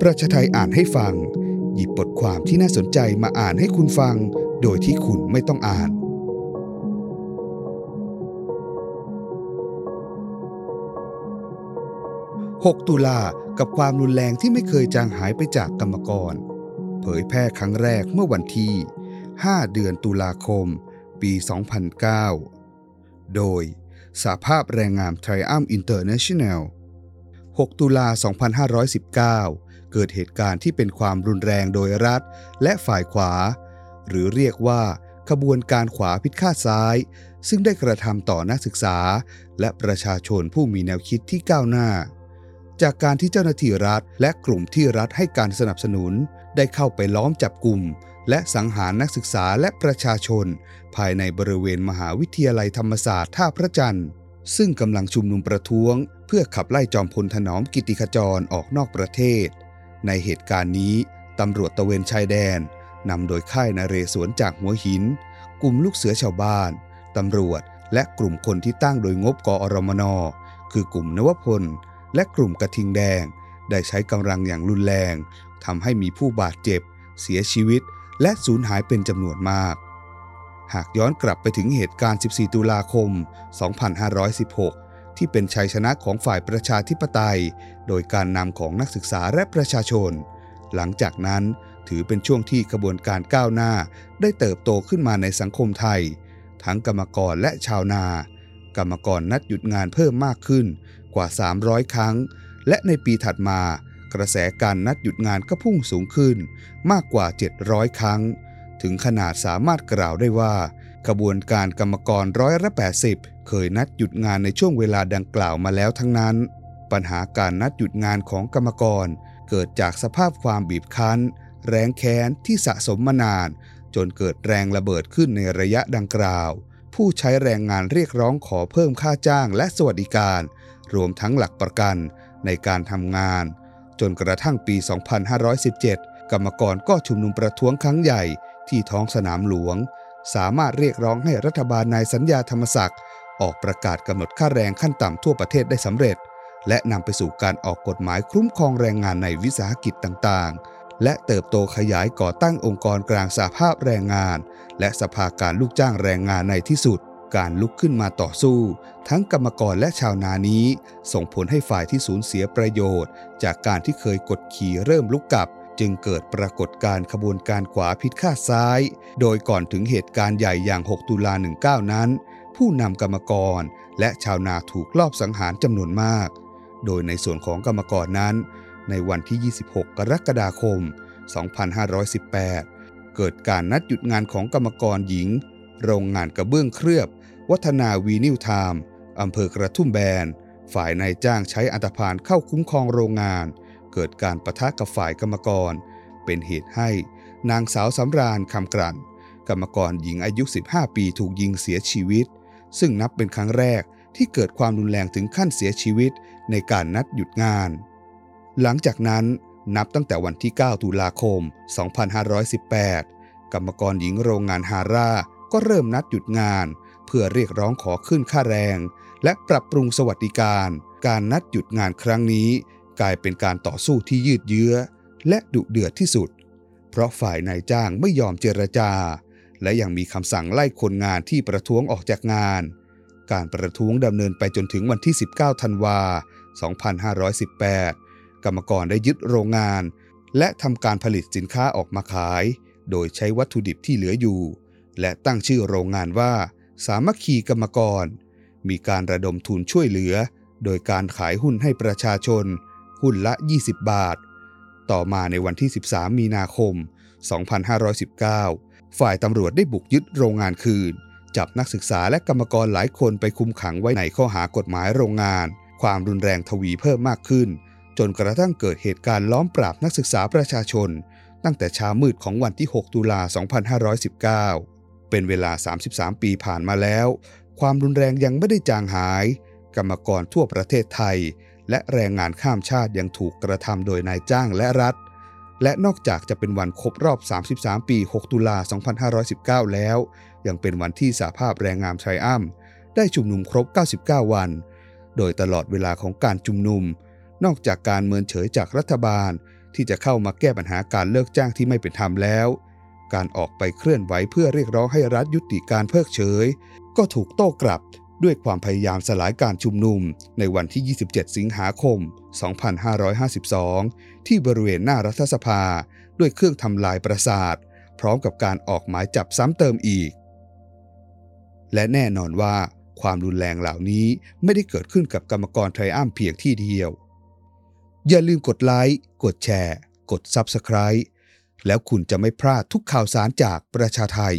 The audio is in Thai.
ประชาไทยอ่านให้ฟัง หยิบบทความที่น่าสนใจมาอ่านให้คุณฟัง โดยที่คุณไม่ต้องอ่าน 6 ตุลากับความรุนแรงที่ไม่เคยจางหายไปจากกรรมกร เผยแพร่ครั้งแรกเมื่อวันที่ 5 เดือนตุลาคม ปี 2009 โดยสาภาพแรงงาน Triumph International 6 ตุลา 2519 เกิดเหตุการณ์ที่เป็นความรุนแรงโดยรัฐ และฝ่ายขวา หรือเรียกว่าขบวนการขวาพิฆาตซ้าย ซึ่งได้กระทำต่อนักศึกษา และประชาชนผู้มีแนวคิดที่ก้าวหน้า จากการที่เจ้าหน้าที่รัฐ และกลุ่มที่รัฐให้การสนับสนุน ได้เข้าไปล้อมจับกลุ่ม และสังหารนักศึกษาและประชาชน ภายในบริเวณมหาวิทยาลัยธรรมศาสตร์ท่าพระจันทร์ ซึ่งกำลังชุมนุมประท้วง เพื่อขับไล่จอมพลถนอมกิติขจรออกนอกประเทศ ในเหตุการณ์นี้ตำรวจตะเวนชายแดนนำโดยค่ายนาเรศวรจากหัวหิน กลุ่มลูกเสือชาวบ้านตำรวจและกลุ่มคนที่ตั้งโดยงบกอรมน คือกลุ่มนวพล และกลุ่มกระทิงแดง ได้ใช้กำลังอย่างรุนแรงทำให้มีผู้บาดเจ็บ เสียชีวิต และสูญหายเป็นจำนวนมาก หากย้อนกลับไปถึงเหตุการณ์ 14 ตุลาคม 2516 ที่เป็นชัยชนะของฝ่ายประชาธิปไตย โดยการนำของนักศึกษาและประชาชน หลังจากนั้นถือเป็นช่วงที่กระบวนการก้าวหน้า ได้เติบโตขึ้นมาในสังคมไทย ทั้งกรรมกรและชาวนา กรรมกรนัดหยุดงานเพิ่มมากขึ้นกว่า 300 ครั้ง และในปีถัดมา กระแสการนัดหยุดงานก็พุ่งสูงขึ้น มากกว่า 700 ครั้ง ถึงขนาดสามารถกล่าวได้ว่า กระบวนการกรรมกรร้อยละ80 เคยนัดหยุดงานในช่วงเวลาดังกล่าวมาแล้วทั้งนั้น ปัญหาการนัดหยุดงานของกรรมกร เกิดจากสภาพความบีบคั้น แรงแค้นที่สะสมมานาน จนเกิดแรงระเบิดขึ้นในระยะดังกล่าว ผู้ใช้แรงงานเรียกร้องขอเพิ่มค่าจ้างและสวัสดิการ รวมทั้งหลักประกันในการทำงาน จนกระทั่งปี 2517 กรรมกรก็ชุมนุมประท้วงครั้งใหญ่ที่ท้องสนามหลวง สามารถเรียกร้องให้รัฐบาลนายสัญญาธรรมศักดิ์ออกประกาศกำหนดค่าแรงขั้นต่ำทั่วประเทศได้สำเร็จ และนำไปสู่การออกกฎหมายคุ้มครองแรงงานในวิสาหกิจต่างๆ และเติบโตขยายก่อตั้งองค์กรกลางสาภาพแรงงาน และสภาการลูกจ้างแรงงานในที่สุด การลุกขึ้นมาต่อสู้ ทั้งกรรมกรและชาวนานี้ ส่งผลให้ฝ่ายที่สูญเสียประโยชน์ จากการที่เคยกดขี่เริ่มลุกกลับ จึงเกิดปรากฏการณ์ขบวนการขวาพิษข้าซ้าย โดยก่อนถึงเหตุการณ์ใหญ่อย่าง 6 ตุลา 19 นั้น ผู้นำกรรมกรและชาวนาถูกลอบสังหารจำนวนมาก โดยในส่วนของกรรมกรนั้น ในวันที่ 26 กรกฎาคม 2518 เกิดการนัดหยุดงานของกรรมกรหญิง โรงงานกระเบื้องเคลือบ วัฒนาวีนิวไทม์อำเภอกระทุ่มแบน ฝ่ายนายจ้างใช้อันธพาลเข้าคุ้มครองโรงงาน เกิดการประทะกับฝ่ายกรรมกร เป็นเหตุให้นางสาวสำราญคำกลั่น กรรมกรหญิงอายุ 15 ปีถูกยิงเสียชีวิต ซึ่งนับเป็นครั้งแรกที่เกิดความรุนแรงถึงขั้นเสียชีวิตในการนัดหยุดงาน หลังจากนั้นนับตั้งแต่วันที่ 9 ตุลาคม 2518 กรรมกรหญิงโรงงานฮาร่าก็เริ่มนัดหยุดงาน เพื่อเรียกร้องขอขึ้นค่าแรง และปรับปรุงสวัสดิการ การนัดหยุดงานครั้งนี้ กลายเป็นการต่อสู้ที่ยืดเยื้อ และดุเดือดที่สุด เพราะฝ่ายนายจ้างไม่ยอมเจรจา และยังมีคำสั่งไล่คนงานที่ประท้วงออกจากงาน การประท้วงดำเนินไปจนถึงวันที่ 19 ธันวา 2518 กรรมกรได้ยึดโรงงาน และทำการผลิตสินค้าออกมาขาย โดยใช้วัตถุดิบที่เหลืออยู่ และตั้งชื่อโรงงานว่า สามัคคีกรรมกร มีการระดมทุนช่วยเหลือ โดยการขายหุ้นให้ประชาชน หุ้นละ 20 บาท ต่อมาในวันที่ 13 มีนาคม 2519 ฝ่ายตำรวจได้บุกยึดโรงงานคืน จับนักศึกษาและกรรมกรหลายคนไปคุมขังไว้ในข้อหากฎหมายโรงงาน ความรุนแรงทวีเพิ่มมากขึ้น จนกระทั่งเกิดเหตุการณ์ล้อมปราบนักศึกษาประชาชน ตั้งแต่เช้ามืดของวันที่ 6 ตุลา 2519 เป็นเวลา 33 ปีผ่านมาแล้ว ความรุนแรงยังไม่ได้จางหาย กรรมกรทั่วประเทศไทย และแรงงานข้ามชาติยังถูกกระทำโดยนายจ้างและรัฐ และนอกจากจะเป็นวันครบรอบ 33 ปี 6 ตุลา 2519 แล้ว ยังเป็นวันที่สาภาพแรงงานไทรอัมได้ชุมนุมครบ 99 วัน โดยตลอดเวลาของการชุมนุม นอกจากการเมินเฉยจากรัฐบาล ที่จะเข้ามาแก้ปัญหาการเลิกจ้างที่ไม่เป็นธรรมแล้ว การออกไปเคลื่อนไหวเพื่อเรียกร้องให้รัฐยุติการเพิกเฉย ก็ถูกโต้กลับ ด้วยความพยายามสลายการชุมนุมในวันที่ 27 สิงหาคม 2552 ที่บริเวณหน้ารัฐสภา ด้วยเครื่องทำลายประสาท พร้อมกับการออกหมายจับซ้ำเติมอีก และแน่นอนว่าความรุนแรงเหล่านี้ไม่ได้เกิดขึ้นกับกรรมกรไทรอัมเพียงที่เดียว อย่าลืมกดไลค์ กดแชร์ กด Subscribe แล้วคุณจะไม่พลาดทุกข่าวสารจากประชาไทย